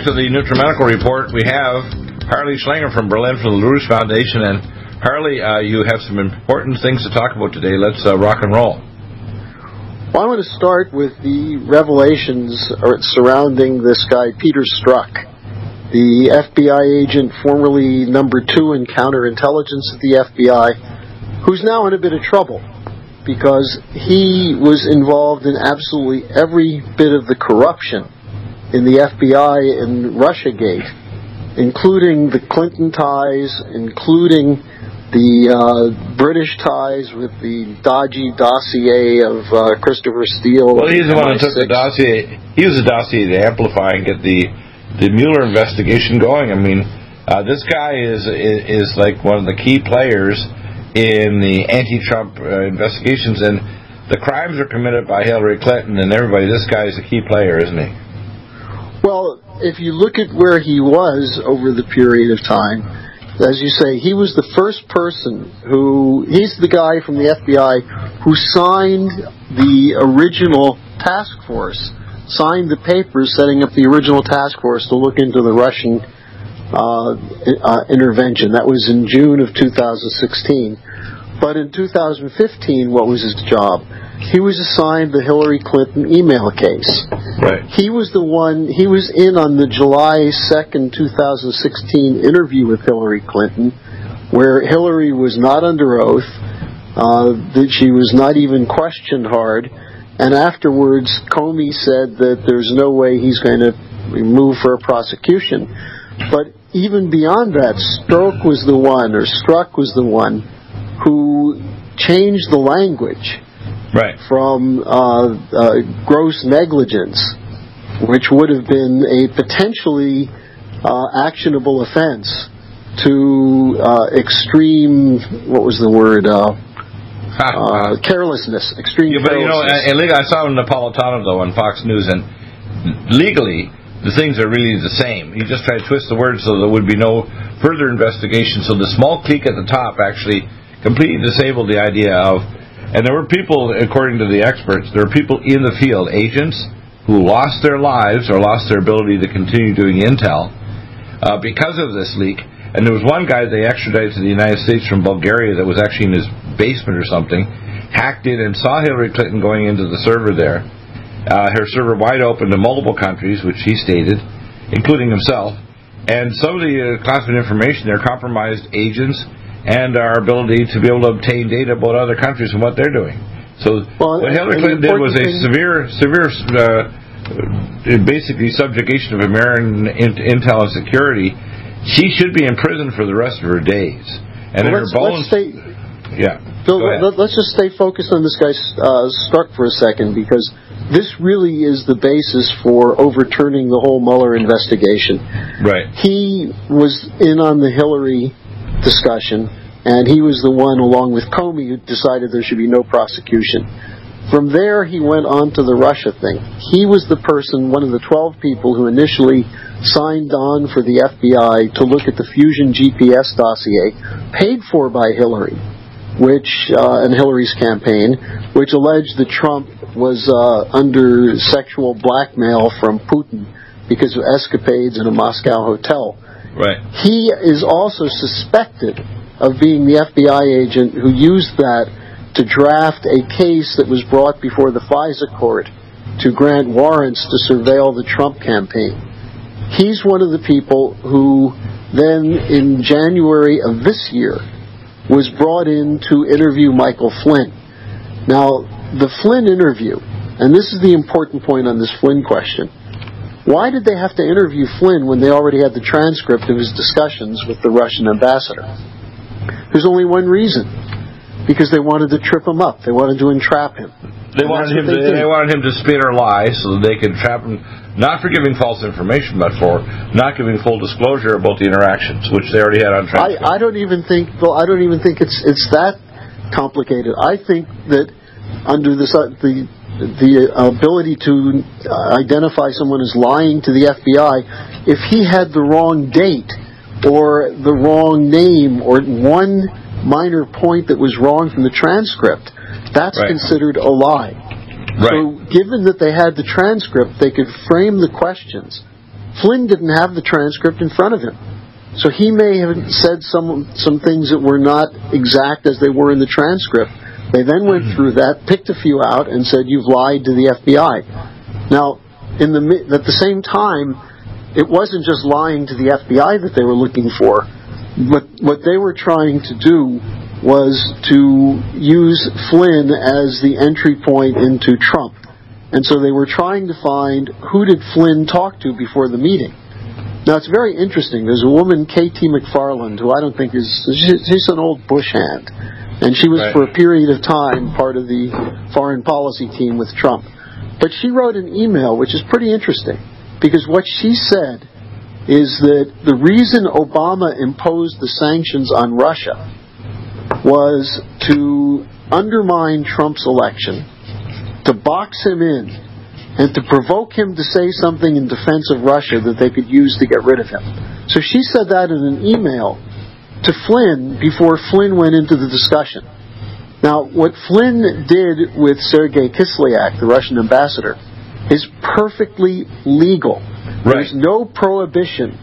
Back to the NutriMedical Report. We have Harley Schlanger from Berlin from the LaRouche Foundation. And Harley, uh, you have some important things to talk about today. Let's uh, rock and roll. Well, I want to start with the revelations surrounding this guy, Peter Strzok, the FBI agent formerly number two in counterintelligence at the FBI, who's now in a bit of trouble because he was involved in absolutely every bit of the corruption in the FBI in Russiagate, including the Clinton ties, including the uh, British ties with the dodgy dossier of uh, Christopher Steele. Well, he's the one who took the dossier. He was the dossier to amplify and get the the Mueller investigation going. I mean, uh, this guy is, is is like one of the key players in the anti-Trump uh, investigations, and the crimes are committed by Hillary Clinton and everybody. This guy is a key player, isn't he? Well, if you look at where he was over the period of time, as you say, he was the first person who, he's the guy from the FBI who signed the original task force, signed the papers setting up the original task force to look into the Russian uh, uh, intervention. That was in June of 2016. But in 2015, what was his job? He was assigned the Hillary Clinton email case. Right. He was the one, he was in on the July 2nd, 2016 interview with Hillary Clinton, where Hillary was not under oath, uh, that she was not even questioned hard, and afterwards Comey said that there's no way he's going to move for a prosecution. But even beyond that, Stroke was the one, or Struck was the one, who changed the language Right. from uh, uh, gross negligence, which would have been a potentially uh, actionable offense, to uh, extreme, what was the word? Uh, uh, carelessness, extreme Yeah, but you know, carelessness. and, and legally, I saw Napolitano though on Fox News, and legally the things are really the same. He just tried to twist the words so there would be no further investigation. So the small clique at the top actually completely disabled the idea of. And there were people, according to the experts, there were people in the field, agents who lost their lives or lost their ability to continue doing intel uh, because of this leak. And there was one guy they extradited to the United States from Bulgaria that was actually in his basement or something, hacked in and saw Hillary Clinton going into the server there. Uh, her server wide open to multiple countries, which he stated, including himself. And some of the uh, classified information there compromised agents and our ability to be able to obtain data about other countries and what they're doing. So Well, what Hillary Clinton did was a severe, severe, uh, basically subjugation of American in- intel and security. She should be in prison for the rest of her days. And Well, her let's, bones, let's stay, yeah. Go let, us just stay focused on this guy uh, Strzok for a second because this really is the basis for overturning the whole Mueller investigation. Right. He was in on the Hillary discussion, and he was the one, along with Comey, who decided there should be no prosecution. From there, he went on to the Russia thing. He was the person, one of the 12 people who initially signed on for the FBI to look at the Fusion GPS dossier, paid for by Hillary, which uh, and Hillary's campaign, which alleged that Trump was uh, under sexual blackmail from Putin because of escapades in a Moscow hotel. Right. He is also suspected of being the FBI agent who used that to draft a case that was brought before the FISA court to grant warrants to surveil the Trump campaign. He's one of the people who then in January of this year was brought in to interview Michael Flynn. Now, the Flynn interview, and this is the important point on this Flynn question, why did they have to interview Flynn when they already had the transcript of his discussions with the Russian ambassador? There's only one reason because they wanted to trip him up. They wanted to entrap him. They wanted him. They, to, they, wanted him to spit or lie so that they could trap him, not for giving false information, but for not giving full disclosure about the interactions, which they already had on transcript. I, I don't even think. Well, I don't even think it's it's that complicated. I think that under this, uh, the the ability to uh, identify someone as lying to the FBI, if he had the wrong date or the wrong name or one minor point that was wrong from the transcript, that's Right. considered a lie. Right. So, given that they had the transcript, they could frame the questions. Flynn didn't have the transcript in front of him. So he may have said some some things that were not exact as they were in the transcript. They then went hmm. through that, picked a few out, and said, "You've lied to the FBI." Now, in the at the same time, it wasn't just lying to the FBI that they were looking for. What what they were trying to do was to use Flynn as the entry point into Trump. And so they were trying to find who did Flynn talk to before the meeting. Now it's very interesting. There's a woman, K.T. McFarland, who I don't think is she- she's an old Bush hand, and she was Right. for a period of time part of the foreign policy team with Trump. But she wrote an email which is pretty interesting because what she said is that the reason Obama imposed the sanctions on Russia was to undermine Trump's election, to box him in, and to provoke him to say something in defense of Russia that they could use to get rid of him. So she said that in an email to Flynn before Flynn went into the discussion. Now, what Flynn did with Sergei Kislyak, the Russian ambassador, is perfectly legal. Right. There's no prohibition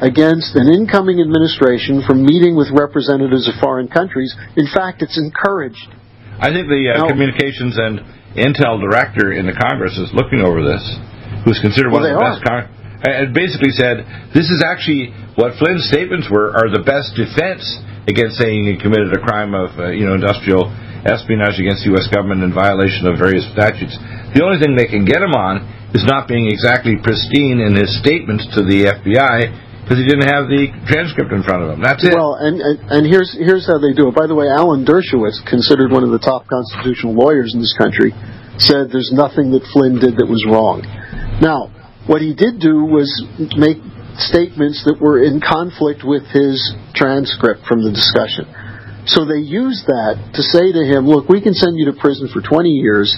against an incoming administration from meeting with representatives of foreign countries. In fact, it's encouraged. I think the uh, No. communications and intel director in the Congress is looking over this, who's considered one Well, of the best. Con- and basically said this is actually what Flynn's statements were are the best defense against saying he committed a crime of uh, you know industrial espionage against the U.S. government in violation of various statutes. The only thing they can get him on is not being exactly pristine in his statements to the FBI because he didn't have the transcript in front of him. That's it. Well, and, and and here's here's how they do it. By the way, Alan Dershowitz, considered one of the top constitutional lawyers in this country, said there's nothing that Flynn did that was wrong. Now, what he did do was make statements that were in conflict with his transcript from the discussion. So they used that to say to him, look, we can send you to prison for 20 years.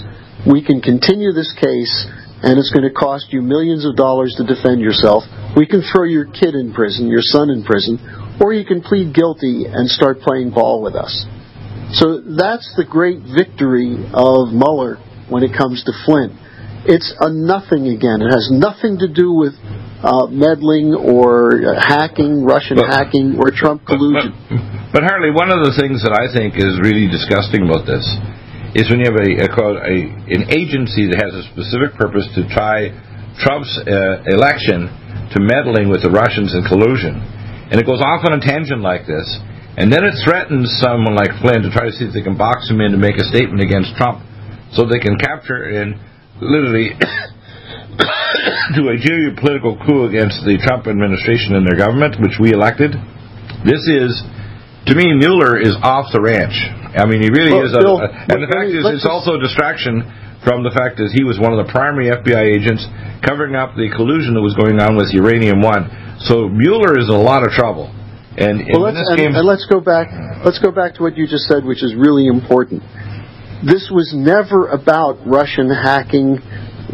We can continue this case, and it's going to cost you millions of dollars to defend yourself. We can throw your kid in prison, your son in prison, or you can plead guilty and start playing ball with us. So that's the great victory of Mueller when it comes to Flynn. It's a nothing again. It has nothing to do with uh, meddling or uh, hacking, Russian But- hacking, or Trump collusion. But, but Harley, one of the things that I think is really disgusting about this is when you have a, a, a an agency that has a specific purpose to tie Trump's uh, election to meddling with the Russians and collusion, and it goes off on a tangent like this, and then it threatens someone like Flynn to try to see if they can box him in to make a statement against Trump, so they can capture and literally do a geopolitical coup against the Trump administration and their government, which we elected. This is, to me, Mueller is off the ranch. I mean, he really Well, is. Bill, a- and the fact is, it's also a distraction from the fact that he was one of the primary FBI agents covering up the collusion that was going on with Uranium One. So Mueller is in a lot of trouble. And, Well, let's, this and, came, and let's go back. Let's go back to what you just said, which is really important. This was never about Russian hacking,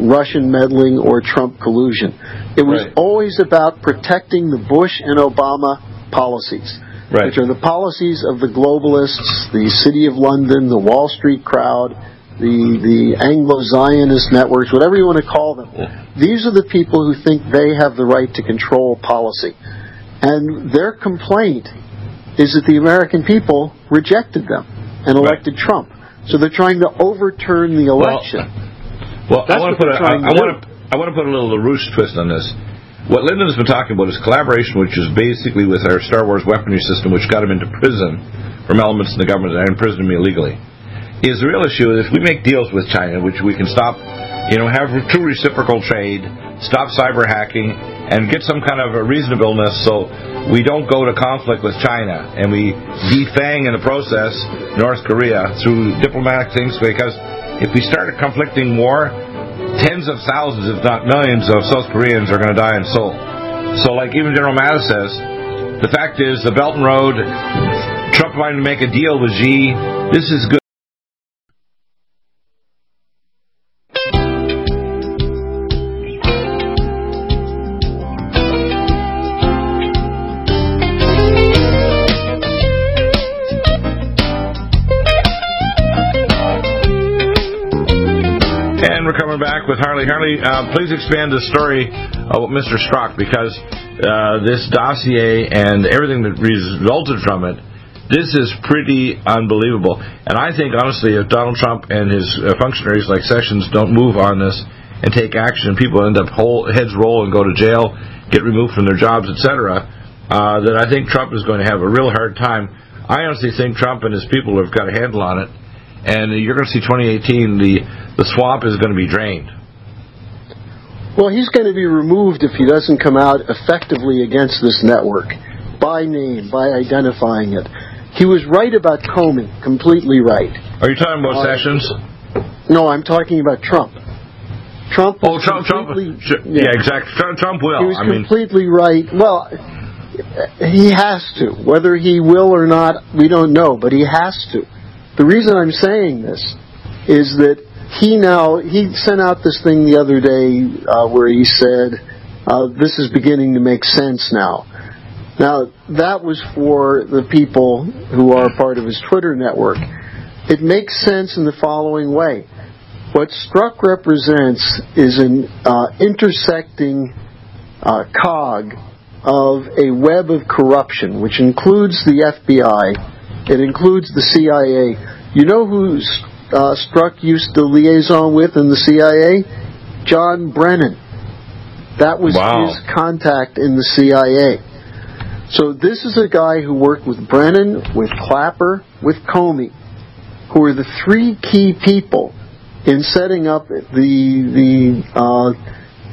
Russian meddling, or Trump collusion. It was Right. always about protecting the Bush and Obama policies, Right. which are the policies of the globalists, the City of London, the Wall Street crowd, the the Anglo-Zionist networks, whatever you want to call them. These are the people who think they have the right to control policy, and their complaint is that the American people rejected them and elected Trump. So they're trying to overturn the election. Well, I That's want to put a, to I want to I want to put a little LaRouche twist on this. What Lyndon has been talking about is collaboration, which is basically with our Star Wars weaponry system, which got him into prison from elements in the government that imprisoned him illegally. Is the real issue is if we make deals with China, which we can stop, you know, have true reciprocal trade, stop cyber hacking, and get some kind of a reasonableness so we don't go to conflict with China and we defang in the process North Korea through diplomatic things because if we start a conflicting war, tens of thousands, if not millions, of South Koreans are going to die in Seoul. So, like even General Mattis says, the fact is the Belt and Road, Trump wanted to make a deal with Xi. This is good. Harley. Harley, uh, please expand the story of Mr. Strzok because uh, this dossier and everything that resulted from it, this is pretty unbelievable. And I think, honestly, if Donald Trump and his uh, functionaries like Sessions don't move on this and take action, people end up whole, heads roll and go to jail, get removed from their jobs, etc., uh, that I think Trump is going to have a real hard time. I honestly think Trump and his people have got a handle on it and you're going to see 2018 the the swamp is going to be drained. Well, he's going to be removed if he doesn't come out effectively against this network by name, by identifying it. He was right about Comey, completely right. Are you talking about Uh, Sessions? No, I'm talking about Trump. Trump. Oh, Trump, Trump. Sure, yeah, exactly. Trump, Trump will. He was I mean, completely right. Well, he has to. Whether he will or not, we don't know, but he has to. The reason I'm saying this is that he now he sent out this thing the other day uh, where he said uh, this is beginning to make sense now. Now that was for the people who are part of his Twitter network. It makes sense in the following way. What Strzok represents is an uh, intersecting uh, cog of a web of corruption, which includes the FBI, it includes the CIA. You know who uh, Strzok used to liaison with in the CIA? John Brennan. That was Wow. his contact in the CIA. So this is a guy who worked with Brennan, with Clapper, with Comey, who are the three key people in setting up the the uh,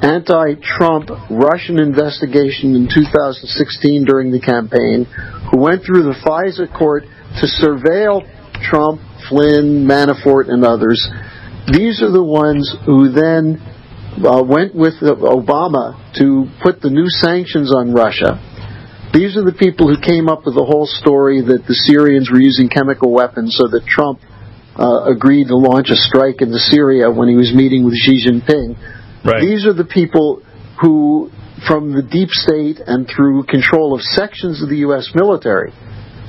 anti-Trump Russian investigation in 2016 during the campaign, who went through the FISA court to surveil Trump, Flynn, Manafort, and others. These are the ones who then uh, went with Obama to put the new sanctions on Russia. These are the people who came up with the whole story that the Syrians were using chemical weapons so that Trump uh, agreed to launch a strike into Syria when he was meeting with Xi Jinping. Right. These are the people who, from the deep state and through control of sections of the U.S. military,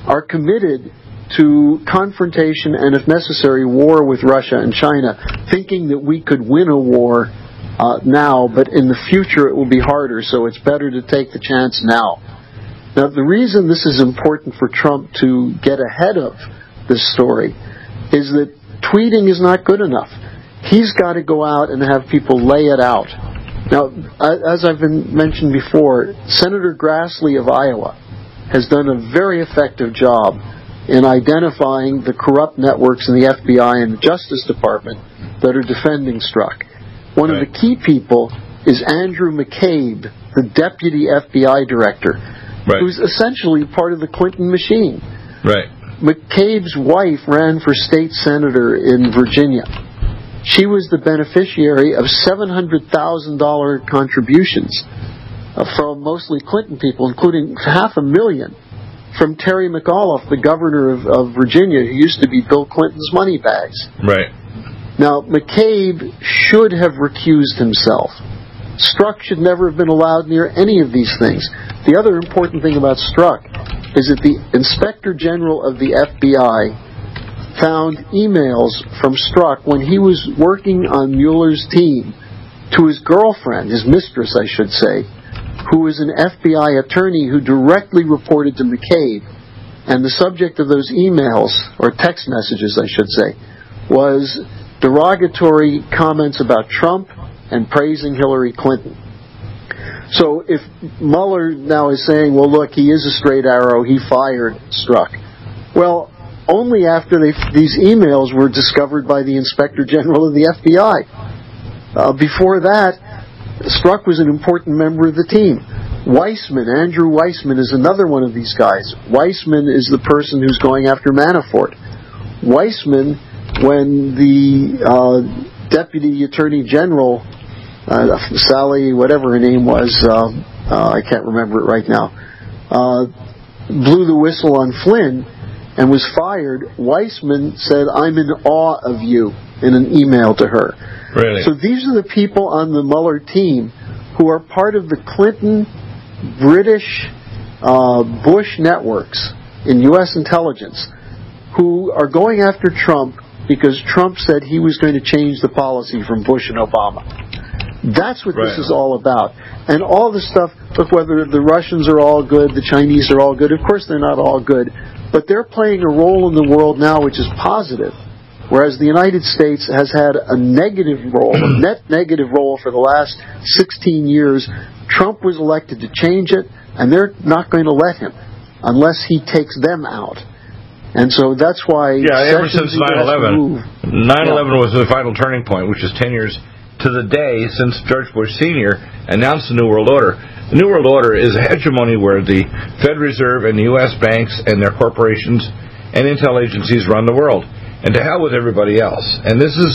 are committed to confrontation and, if necessary, war with Russia and China, thinking that we could win a war uh, now, but in the future it will be harder, so it's better to take the chance now. Now, the reason this is important for Trump to get ahead of this story is that tweeting is not good enough. He's got to go out and have people lay it out. Now, as I've been mentioned before, Senator Grassley of Iowa has done a very effective job in identifying the corrupt networks in the FBI and the Justice Department that are defending Strzok. One of the key people is Andrew McCabe, the deputy FBI director, Right. who's essentially part of the Clinton machine. right. McCabe's wife ran for state senator in Virginia. She was the beneficiary of $700,000 contributions uh, from mostly Clinton people, including half a million from Terry McAuliffe, the governor of, of Virginia, who used to be Bill Clinton's money bags. Right. Now, McCabe should have recused himself. Strzok should never have been allowed near any of these things. The other important thing about Strzok is that the Inspector General of the FBI found emails from Strzok when he was working on Mueller's team to his girlfriend, his mistress, I should say, who was an FBI attorney who directly reported to McCabe. And the subject of those emails, or text messages, I should say, was derogatory comments about Trump and praising Hillary Clinton. So if Mueller now is saying, well, look, he is a straight arrow, he fired Strzok. Well, only after they, these emails were discovered by the Inspector General of the FBI. Uh, before that, Strzok was an important member of the team. Weissmann, Andrew Weissmann, is another one of these guys. Weissmann is the person who's going after Manafort. Weissmann, when the uh, Deputy Attorney General uh, Sally, whatever her name was, uh, uh, I can't remember it right now, uh, blew the whistle on Flynn and was fired, Weissmann said, I'm in awe of you in an email to her. Really? So these are the people on the Mueller team who are part of the Clinton, British, uh, Bush networks in U.S. intelligence who are going after Trump because Trump said he was going to change the policy from Bush and Obama. That's what Right. this is all about. And all the stuff, look, whether the Russians are all good, the Chinese are all good, of course they're not all good, but they're playing a role in the world now which is positive. Whereas the United States has had a negative role, a net negative role for the last 16 years. Trump was elected to change it, and they're not going to let him unless he takes them out. And so that's why Yeah, ever since either has to 9/11, 9/11 was the final turning point, which is 10 years to the day since George Bush Sr. announced the New World Order. The New World Order is a hegemony where the Fed Reserve and the U.S. banks and their corporations and intel agencies run the world. And to hell with everybody else. And this is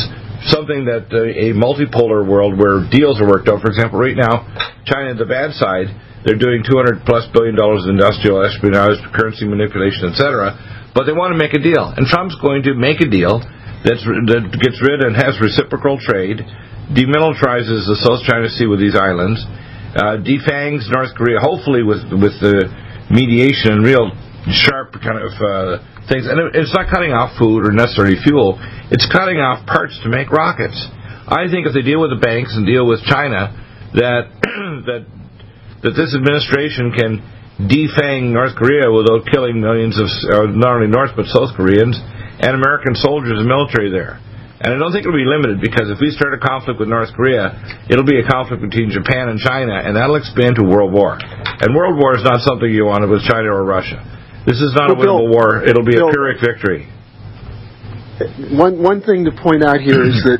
something that uh, a multipolar world where deals are worked out. For example, right now, China, the bad side, they're doing 200 plus billion dollars in industrial espionage, currency manipulation, etc. But they want to make a deal, and Trump's going to make a deal that's that gets rid and has reciprocal trade, demilitarizes the South China Sea with these islands, uh, defangs North Korea, hopefully with with the mediation and real sharp kind of uh, things. And it- it's not cutting off food or necessarily fuel; it's cutting off parts to make rockets. I think if they deal with the banks and deal with China, that that that this administration can defang North Korea without killing millions of uh, not only North but South Koreans and American soldiers and military there. And I don't think it'll be limited because if we start a conflict with North Korea, it'll be a conflict between Japan and China, and that'll expand to world war. And world war is not something you want with China or Russia. This is not a Well, Bill- winnable war. It'll be Bill- a Pyrrhic victory. one one thing to point out here is that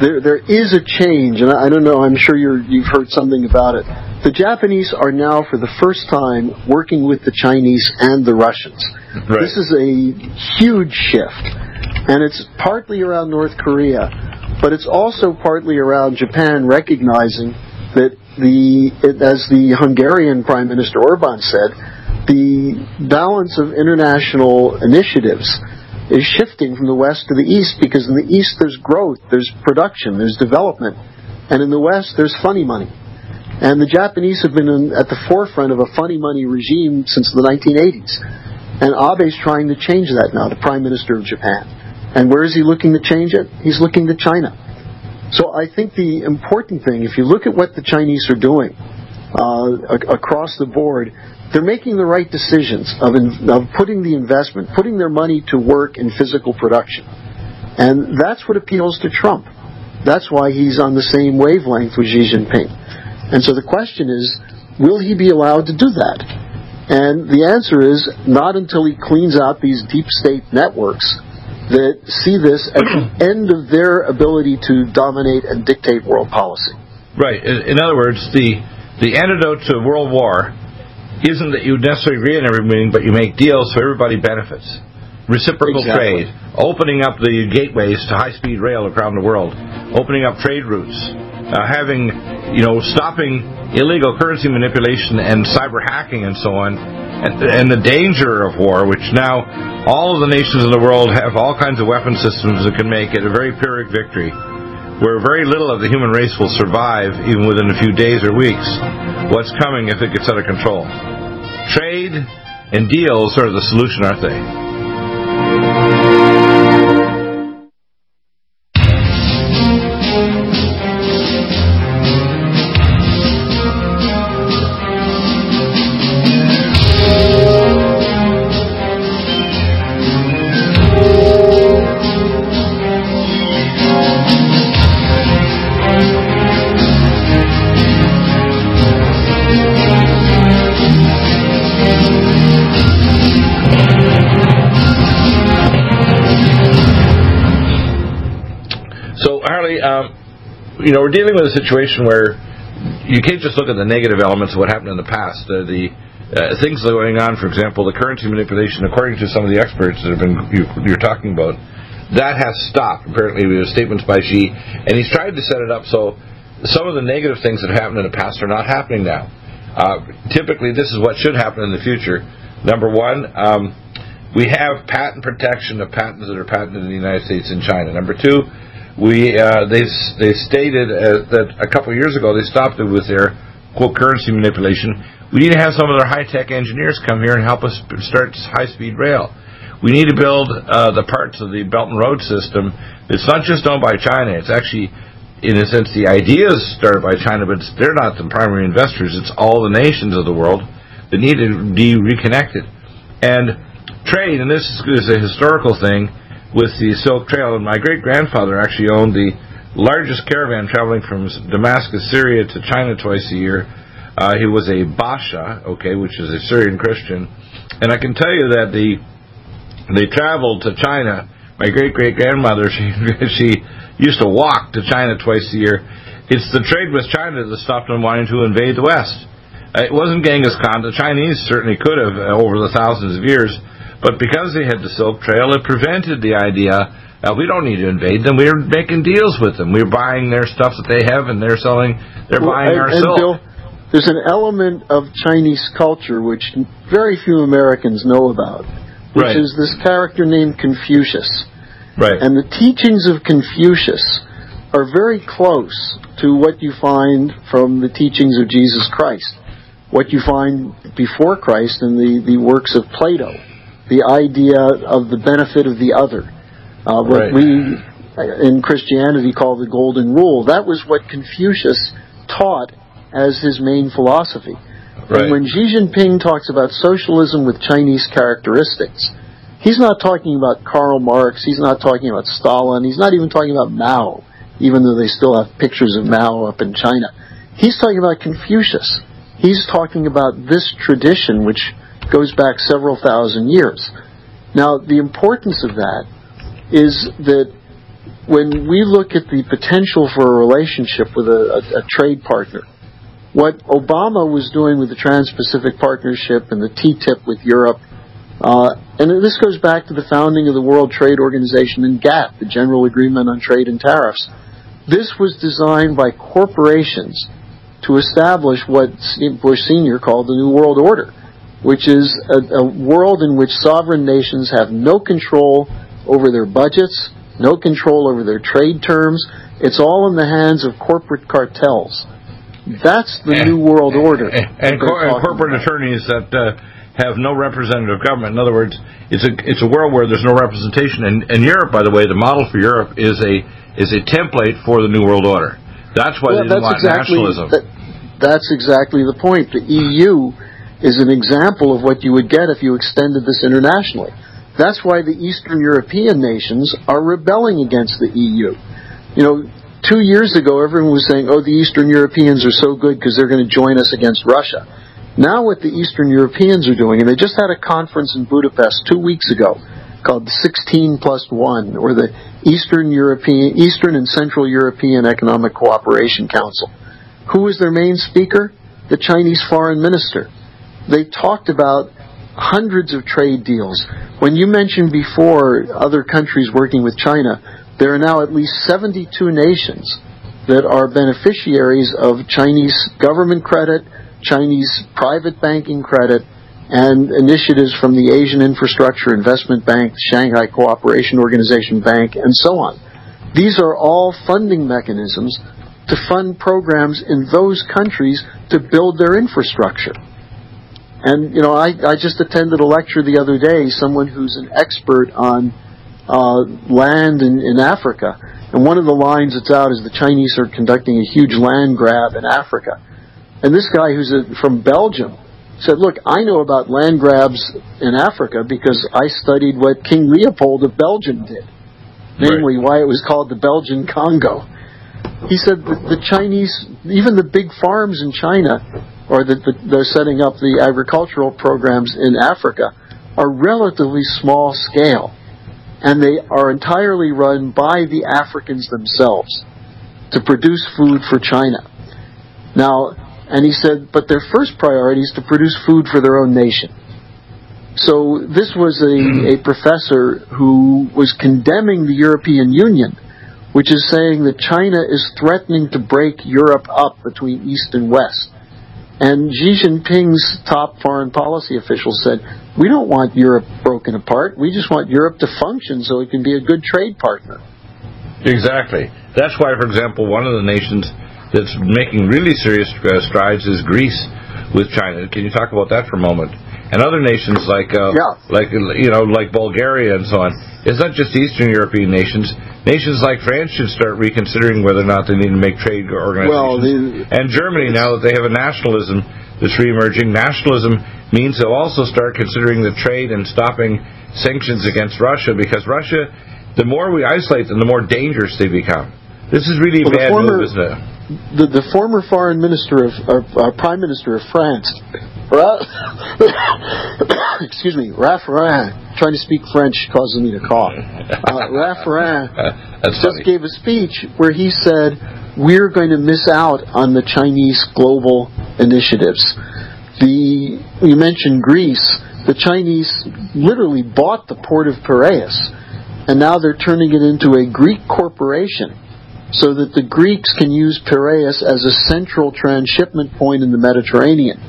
there there is a change, and I, I don't know. I'm sure you're, you've heard something about it. The Japanese are now, for the first time, working with the Chinese and the Russians. Right. This is a huge shift, and it's partly around North Korea, but it's also partly around Japan recognizing that the, as the Hungarian Prime Minister Orban said, the balance of international initiatives is shifting from the west to the east because in the east there's growth, there's production, there's development, and in the west there's funny money. And the Japanese have been in, at the forefront of a funny money regime since the 1980s. And Abe's trying to change that now, the Prime Minister of Japan. And where is he looking to change it? He's looking to China. So I think the important thing, if you look at what the Chinese are doing uh, ac- across the board, they're making the right decisions of, in, of putting the investment, putting their money to work in physical production. And that's what appeals to Trump. That's why he's on the same wavelength with Xi Jinping. And so the question is, will he be allowed to do that? And the answer is not until he cleans out these deep state networks that see this as the end of their ability to dominate and dictate world policy. Right. In in other words, the the antidote to World War isn't that you necessarily agree on every meeting, but you make deals so everybody benefits. Reciprocal Exactly. trade, opening up the gateways to high-speed rail around the world, opening up trade routes, uh, having, you know, stopping illegal currency manipulation and cyber hacking and so on, and, and the danger of war, which now all of the nations in the world have all kinds of weapon systems that can make it a very Pyrrhic victory, where very little of the human race will survive even within a few days or weeks. What's coming if it gets out of control? Trade and deals are the solution, aren't they? You know, we're dealing with a situation where you can't just look at the negative elements of what happened in the past. Uh, the uh, things that are going on, for example, the currency manipulation, according to some of the experts that have been you, you're talking about, that has stopped. Apparently, have statements by Xi, and he's tried to set it up so some of the negative things that happened in the past are not happening now. Uh, typically, this is what should happen in the future. Number one, um, we have patent protection of patents that are patented in the United States and China. Number two, we uh, they they stated uh, that a couple years ago they stopped it with their quote currency manipulation. We need to have some of their high tech engineers come here and help us start high speed rail. We need to build uh, the parts of the Belt and Road system. It's not just owned by China. It's actually, in a sense, the ideas started by China, but they're not the primary investors. It's all the nations of the world that need to be reconnected. And trade, and this is a historical thing with the Silk Trail. And my great grandfather actually owned the largest caravan traveling from Damascus, Syria to China twice a year. Uh, he was a Basha, okay, which is a Syrian Christian. And I can tell you that the they traveled to China. My great great grandmother, she she used to walk to China twice a year. It's the trade with China that stopped them wanting to invade the West. Uh, it wasn't Genghis Khan. The Chinese certainly could have uh, over the thousands of years, but because they had the Silk Trail, it prevented the idea uh, we don't need to invade them. We're making deals with them. We're buying their stuff that they have, and they're selling. They're well, buying and, our and silk. Bill, there's an element of Chinese culture which very few Americans know about, which right. is this character named Confucius. Right. And the teachings of Confucius are very close to what you find from the teachings of Jesus Christ, what you find before Christ in the, the works of Plato the idea of the benefit of the other. Uh, what right. we in Christianity call the golden rule. That was what Confucius taught as his main philosophy. Right. And when Xi Jinping talks about socialism with Chinese characteristics, he's not talking about Karl Marx, he's not talking about Stalin, he's not even talking about Mao, even though they still have pictures of Mao up in China. He's talking about Confucius. He's talking about this tradition which goes back several thousand years. Now, the importance of that is that when we look at the potential for a relationship with a, a, a trade partner, what Obama was doing with the Trans Pacific Partnership and the TTIP with Europe, uh, and this goes back to the founding of the World Trade Organization and GATT, the General Agreement on Trade and Tariffs. This was designed by corporations to establish what Bush Sr. called the New World Order which is a, a world in which sovereign nations have no control over their budgets, no control over their trade terms. It's all in the hands of corporate cartels. That's the and, new world order. And, and, and corporate about. attorneys that uh, have no representative government. In other words, it's a it's a world where there's no representation. And, and Europe, by the way, the model for Europe is a is a template for the new world order. That's why well, they want exactly, nationalism. That, that's exactly the point. The EU is an example of what you would get if you extended this internationally. That's why the Eastern European nations are rebelling against the EU. You know, two years ago, everyone was saying, oh, the Eastern Europeans are so good because they're going to join us against Russia. Now, what the Eastern Europeans are doing, and they just had a conference in Budapest two weeks ago called 16 plus 1, or the Eastern European, Eastern and Central European Economic Cooperation Council. Who was their main speaker? The Chinese foreign minister they talked about hundreds of trade deals. When you mentioned before other countries working with China, there are now at least 72 nations that are beneficiaries of Chinese government credit, Chinese private banking credit, and initiatives from the Asian Infrastructure Investment Bank, Shanghai Cooperation Organization Bank, and so on. These are all funding mechanisms to fund programs in those countries to build their infrastructure. And, you know, I, I just attended a lecture the other day, someone who's an expert on uh, land in, in Africa. And one of the lines that's out is the Chinese are conducting a huge land grab in Africa. And this guy who's a, from Belgium said, Look, I know about land grabs in Africa because I studied what King Leopold of Belgium did, namely right. why it was called the Belgian Congo. He said the, the Chinese, even the big farms in China, or that the, they're setting up the agricultural programs in Africa, are relatively small scale. And they are entirely run by the Africans themselves to produce food for China. Now, and he said, but their first priority is to produce food for their own nation. So this was a, a professor who was condemning the European Union, which is saying that China is threatening to break Europe up between East and West. And Xi Jinping's top foreign policy official said, we don't want Europe broken apart. We just want Europe to function so it can be a good trade partner. Exactly. That's why, for example, one of the nations that's making really serious uh, strides is Greece with China. Can you talk about that for a moment? And other nations like uh, yeah. like you know like Bulgaria and so on. It's not just Eastern European nations. Nations like France should start reconsidering whether or not they need to make trade organizations. Well, the, and Germany now that they have a nationalism that's reemerging, nationalism means they'll also start considering the trade and stopping sanctions against Russia because Russia, the more we isolate them, the more dangerous they become. This is really well, bad former, move, isn't it? The, the former foreign minister of uh, prime minister of France, excuse me, Raffarin, trying to speak French causes me to cough. Uh, Raffarin just funny. gave a speech where he said, "We're going to miss out on the Chinese global initiatives." The you mentioned Greece. The Chinese literally bought the port of Piraeus, and now they're turning it into a Greek corporation so that the Greeks can use Piraeus as a central transshipment point in the Mediterranean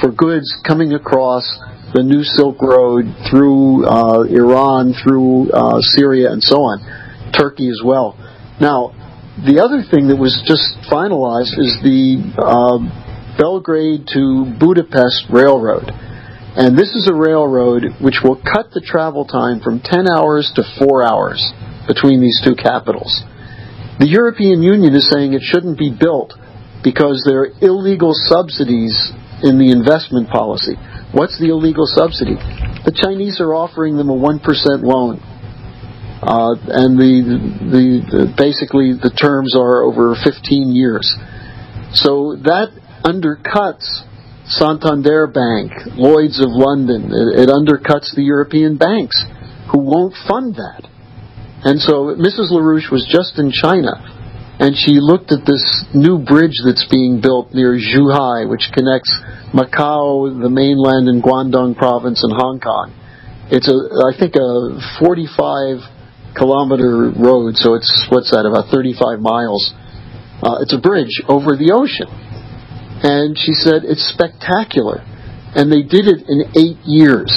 for goods coming across the new Silk Road through uh, Iran, through uh, Syria, and so on, Turkey as well. Now, the other thing that was just finalized is the uh, Belgrade to Budapest Railroad. And this is a railroad which will cut the travel time from 10 hours to 4 hours between these two capitals. The European Union is saying it shouldn't be built because there are illegal subsidies in the investment policy. What's the illegal subsidy? The Chinese are offering them a 1% loan. Uh, and the, the, the, basically the terms are over 15 years. So that undercuts Santander Bank, Lloyd's of London. It, it undercuts the European banks who won't fund that. And so Mrs. LaRouche was just in China, and she looked at this new bridge that's being built near Zhuhai, which connects Macau, the mainland, and Guangdong province and Hong Kong. It's a, I think, a 45 kilometer road, so it's what's that, about 35 miles. Uh, it's a bridge over the ocean, and she said it's spectacular, and they did it in eight years.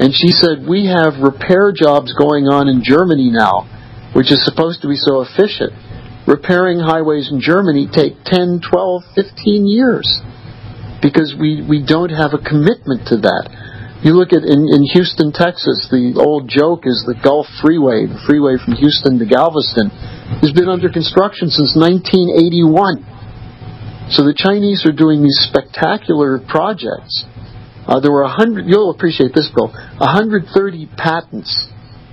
And she said, We have repair jobs going on in Germany now, which is supposed to be so efficient. Repairing highways in Germany take 10, 12, 15 years because we, we don't have a commitment to that. You look at in, in Houston, Texas, the old joke is the Gulf Freeway, the freeway from Houston to Galveston, has been under construction since 1981. So the Chinese are doing these spectacular projects uh, there were a hundred. You'll appreciate this, Bill. 130 patents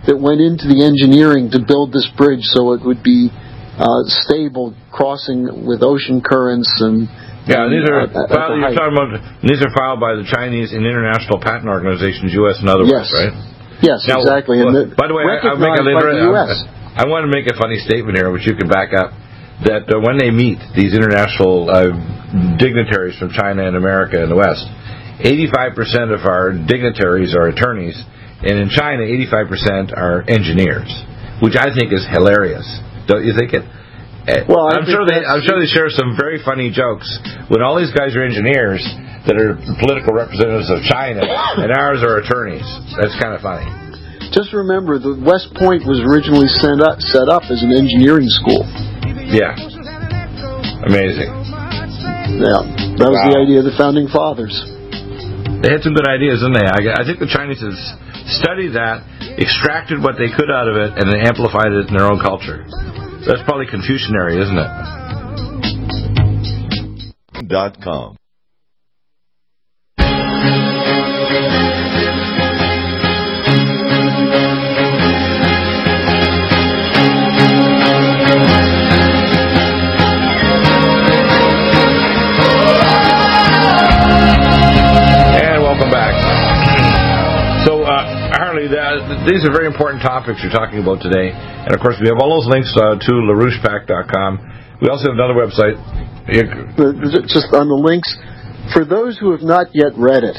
that went into the engineering to build this bridge so it would be uh, stable, crossing with ocean currents and. Yeah, these are uh, filed, you're talking about these are filed by the Chinese and international patent organizations, U.S. and otherwise, yes. right? Yes, now, exactly. Well, and by the way, I, will make a. I, I, want to make a funny statement here, which you can back up. That uh, when they meet these international uh, dignitaries from China and America and the West, 85% of our dignitaries are attorneys, and in China, 85% are engineers, which I think is hilarious. Don't you think it? Eh, well, I'm sure they I'm sure they share some very funny jokes. When all these guys are engineers, that are political representatives of China, and ours are attorneys. That's kind of funny. Just remember, the West Point was originally set up, set up as an engineering school. Yeah. Amazing. Yeah, that was the idea of the founding fathers. They had some good ideas, didn't they? I, I think the Chinese has studied that, extracted what they could out of it, and then amplified it in their own culture. That's probably Confucianary, isn't it? dot com. Very important topics you're talking about today. And of course, we have all those links uh, to LaRouchePAC.com. We also have another website. Just on the links, for those who have not yet read it,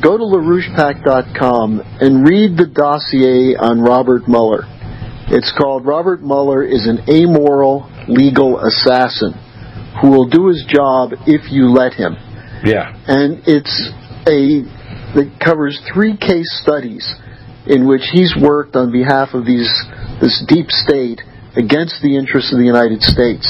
go to LaRouchePAC.com and read the dossier on Robert Mueller. It's called Robert Mueller is an amoral legal assassin who will do his job if you let him. Yeah. and it's a that covers three case studies in which he's worked on behalf of these this deep state against the interests of the United States.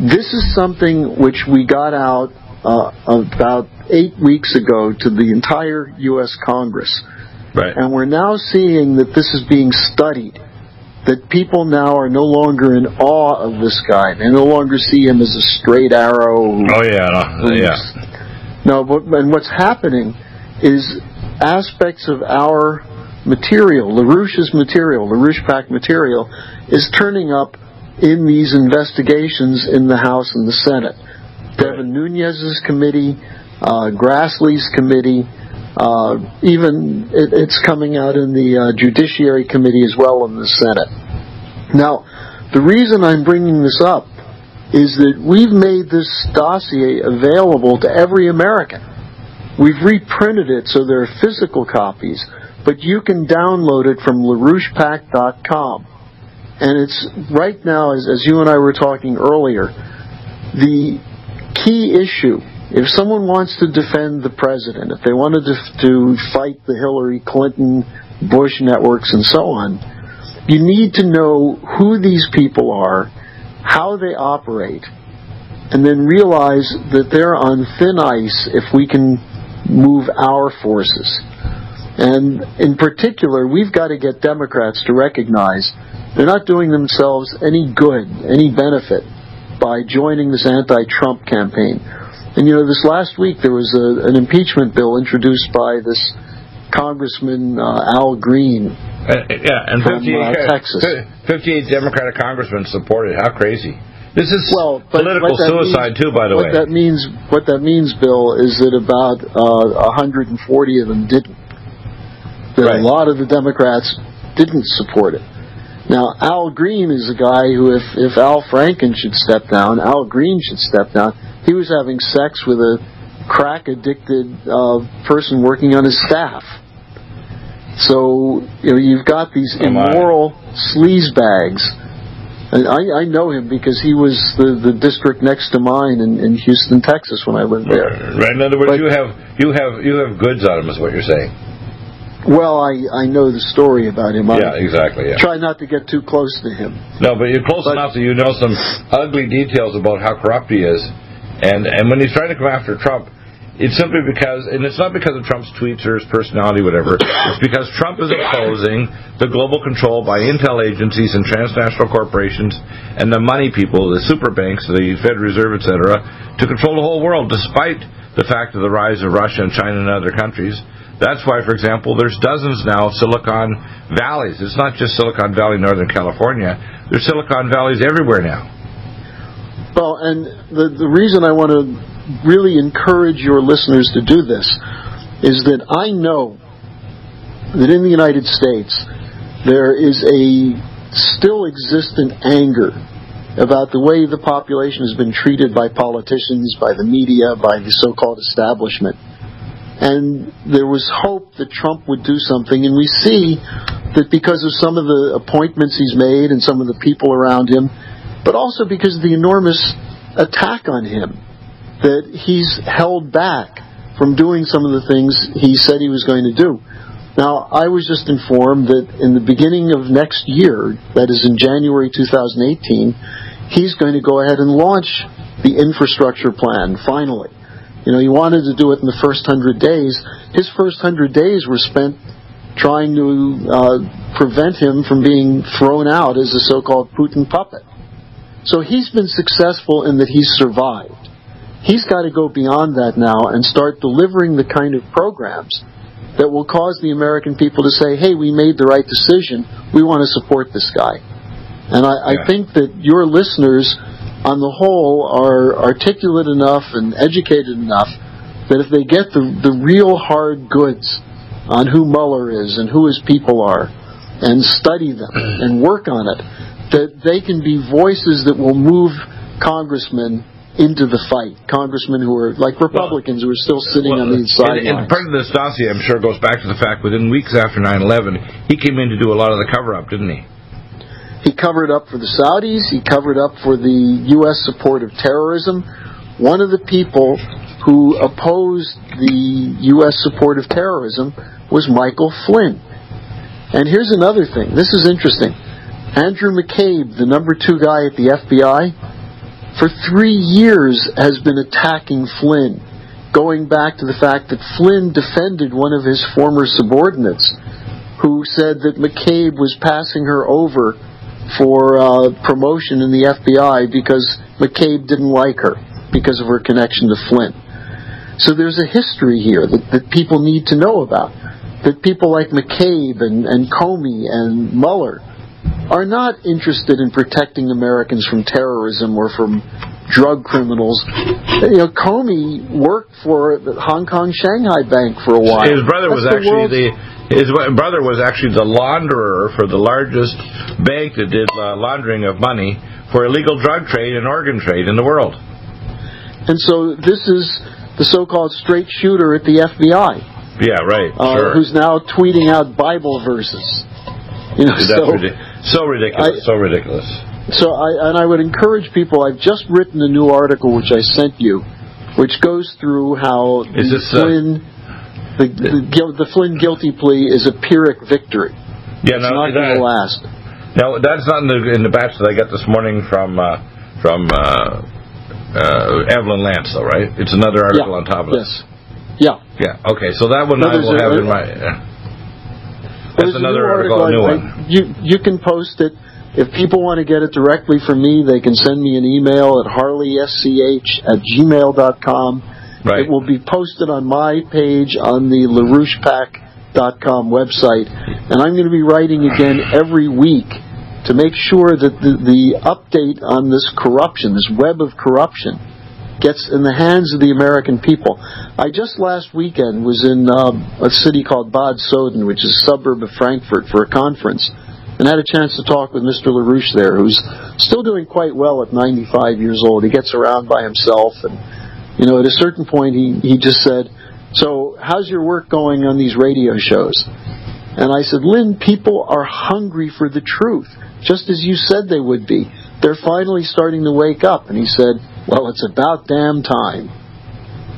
This is something which we got out uh, about eight weeks ago to the entire U.S. Congress, Right. and we're now seeing that this is being studied. That people now are no longer in awe of this guy. They no longer see him as a straight arrow. Oh, yeah. No, yeah. no, but and what's happening is aspects of our material, LaRouche's material, LaRouche PAC material, is turning up in these investigations in the House and the Senate. Devin Nunes's committee, uh, Grassley's committee, uh, even it, it's coming out in the uh, Judiciary Committee as well in the Senate. Now, the reason I'm bringing this up is that we've made this dossier available to every American. We've reprinted it so there are physical copies, but you can download it from LaRouchePAC.com. And it's right now, as, as you and I were talking earlier, the key issue. If someone wants to defend the president, if they wanted to, to fight the Hillary Clinton, Bush networks, and so on, you need to know who these people are, how they operate, and then realize that they're on thin ice if we can move our forces. And in particular, we've got to get Democrats to recognize they're not doing themselves any good, any benefit by joining this anti-Trump campaign. And you know, this last week there was a, an impeachment bill introduced by this Congressman uh, Al Green. Uh, yeah, and From, 58, uh, Texas. 58 Democratic congressmen supported. How crazy! This is Well, political suicide means- too, by the what way. that means, what that means, Bill, is that about uh, 140 of them didn't. That Right. a lot of the Democrats didn't support it. Now, Al Green is a guy who, if if Al Franken should step down, Al Green should step down. He was having sex with a crack addicted uh, person working on his staff. So you know you've got these immoral sleazebags and I, I know him because he was the, the district next to mine in, in Houston, Texas, when I lived there. Right. In other words, But- you have you have you have goods on him, is what you're saying. Well, I, I know the story about him. I Yeah, exactly. Yeah. try not to get too close to him. No, but you're close But- enough that you know some ugly details about how corrupt he is, and and when he's trying to come after Trump, it's simply because, and it's not because of Trump's tweets or his personality, whatever. It's because Trump is opposing the global control by intel agencies and transnational corporations and the money people, the super banks, the Federal Reserve, etc., to control the whole world, despite the fact of the rise of Russia and China and other countries. That's why, for example, there's dozens now of Silicon Valleys. It's not just Silicon Valley, Northern California. There's Silicon Valleys everywhere now. Well, and the, the reason I want to really encourage your listeners to do this is that I know that in the United States there is a still existent anger about the way the population has been treated by politicians, by the media, by the so-called establishment. And there was hope that Trump would do something, and we see that because of some of the appointments he's made and some of the people around him, but also because of the enormous attack on him, that he's held back from doing some of the things he said he was going to do. Now, I was just informed that in the beginning of next year, that is in January 2018, he's going to go ahead and launch the infrastructure plan, finally. You know, he wanted to do it in the first hundred days. His first hundred days were spent trying to uh, prevent him from being thrown out as a so-called Putin puppet. So he's been successful in that he's survived. He's got to go beyond that now and start delivering the kind of programs that will cause the American people to say, hey, we made the right decision. We want to support this guy. And I, yeah. I think that your listeners, on the whole, are articulate enough and educated enough that if they get the, the real hard goods on who Mueller is and who his people are, and study them and work on it, that they can be voices that will move congressmen into the fight. Congressmen who are like Republicans well, who are still sitting well, on the sidelines. And, and part of this dossier, I'm sure, goes back to the fact within weeks after 9/11, he came in to do a lot of the cover-up, didn't he? He covered up for the Saudis. He covered up for the U.S. support of terrorism. One of the people who opposed the U.S. support of terrorism was Michael Flynn. And here's another thing. This is interesting. Andrew McCabe, the number two guy at the FBI, for three years has been attacking Flynn, going back to the fact that Flynn defended one of his former subordinates who said that McCabe was passing her over for uh, promotion in the FBI because McCabe didn't like her because of her connection to Flynn. So there's a history here that, that people need to know about. That people like McCabe and, and Comey and Mueller are not interested in protecting Americans from terrorism or from drug criminals. You know, Comey worked for the Hong Kong Shanghai Bank for a while. His brother That's was the actually the his brother was actually the launderer for the largest bank that did uh, laundering of money for illegal drug trade and organ trade in the world. And so this is the so-called straight shooter at the FBI. Yeah, right. Uh, sure. Who's now tweeting out Bible verses. You know, so, so ridiculous. I, so ridiculous. So I and I would encourage people. I've just written a new article which I sent you, which goes through how is this, Flynn, uh, the, the, the, Flynn guilty plea is a Pyrrhic victory. Yeah, it's no, not going to last. No, that's not in the in the batch that I got this morning from uh, from uh, uh, Evelyn Lance, though, right? It's another article yeah. on top of yes. this. Yeah. Yeah. Okay. So that one no, I will have in my. That's another article, article, a new I, one. You you can post it. If people want to get it directly from me, they can send me an email at harleysch at gmail.com. Right. It will be posted on my page on the LaRouchePAC.com website. And I'm going to be writing again every week to make sure that the, the update on this corruption, this web of corruption, gets in the hands of the American people. I just last weekend was in uh, a city called Bad Soden, which is a suburb of Frankfurt, for a conference, and had a chance to talk with Mr. LaRouche there, who's still doing quite well at 95 years old. He gets around by himself, and you know, at a certain point, he he just said, "So, how's your work going on these radio shows?" And I said, Lynn, people are hungry for the truth, just as you said they would be. They're finally starting to wake up. And he said, well, it's about damn time.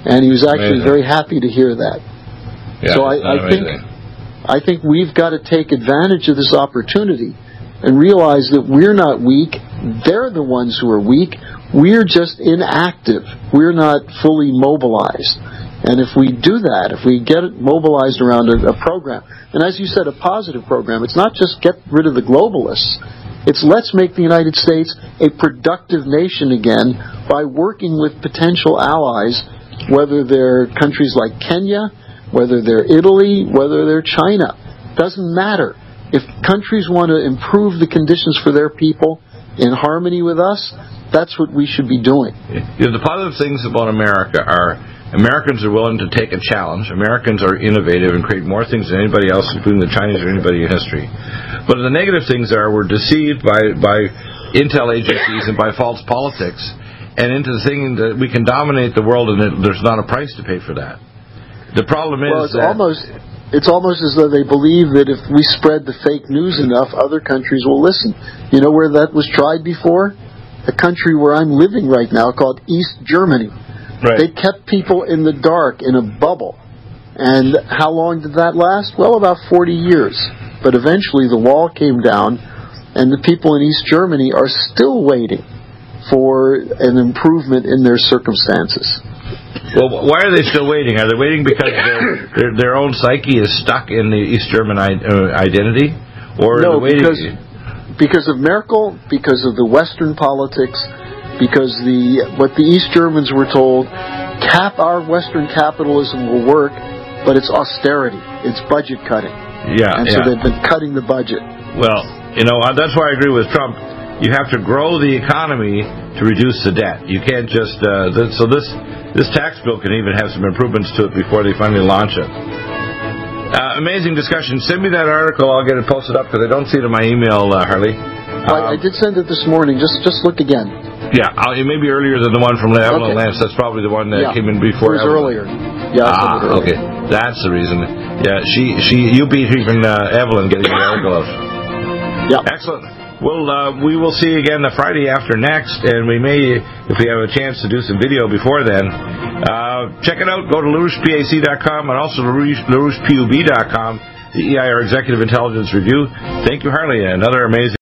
And he was actually amazing. very happy to hear that. Yeah, so I, I think I think we've got to take advantage of this opportunity and realize that we're not weak. They're the ones who are weak. We're just inactive. We're not fully mobilized. And if we do that, if we get it mobilized around a, a program, and as you said, a positive program, it's not just get rid of the globalists. It's let's make the United States a productive nation again by working with potential allies, whether they're countries like Kenya, whether they're Italy, whether they're China. Doesn't matter. If countries want to improve the conditions for their people in harmony with us, that's what we should be doing. You know, the positive things about America are Americans are willing to take a challenge. Americans are innovative and create more things than anybody else, including the Chinese or anybody in history. But the negative things are we're deceived by by intel agencies and by false politics, and into thinking that we can dominate the world and there's not a price to pay for that. The problem is well, it's that almost it's almost as though they believe that if we spread the fake news enough, other countries will listen. You know where that was tried before? A country where I'm living right now called East Germany Right. They kept people in the dark in a bubble. And how long did that last? Well, about 40 years. But eventually the wall came down, and the people in East Germany are still waiting for an improvement in their circumstances. Well, why are they still waiting? Are they waiting because their, their, their own psyche is stuck in the East German I- uh, identity? Or no, are they waiting? because because of Merkel, because of the Western politics, because the what the East Germans were told, cap our Western capitalism will work, but it's austerity, it's budget cutting, yeah, and yeah. so they've been cutting the budget. Well, you know, uh, that's why I agree with Trump. You have to grow the economy to reduce the debt. You can't just uh, th- so this this tax bill can even have some improvements to it before they finally launch it. Uh, amazing discussion. Send me that article. I'll get it posted up because I don't see it in my email, uh, Harley. I, I did send it this morning. Just just look again. Yeah, uh, it may be earlier than the one from Evelyn Okay. Lance. That's probably the one that yeah, came in before. It was Evelyn. earlier. Yeah, I sent it Ah, earlier. okay. That's the reason. Yeah, she she you beat even uh, Evelyn getting the article out. Yeah. Excellent. Well, uh, we will see you again the Friday after next, and we may, if we have a chance to do some video before then. Uh, check it out. Go to LaRouchePAC.com and also LaRouche, LaRouchePUB.com, the EIR Executive Intelligence Review. Thank you, Harley. Another amazing.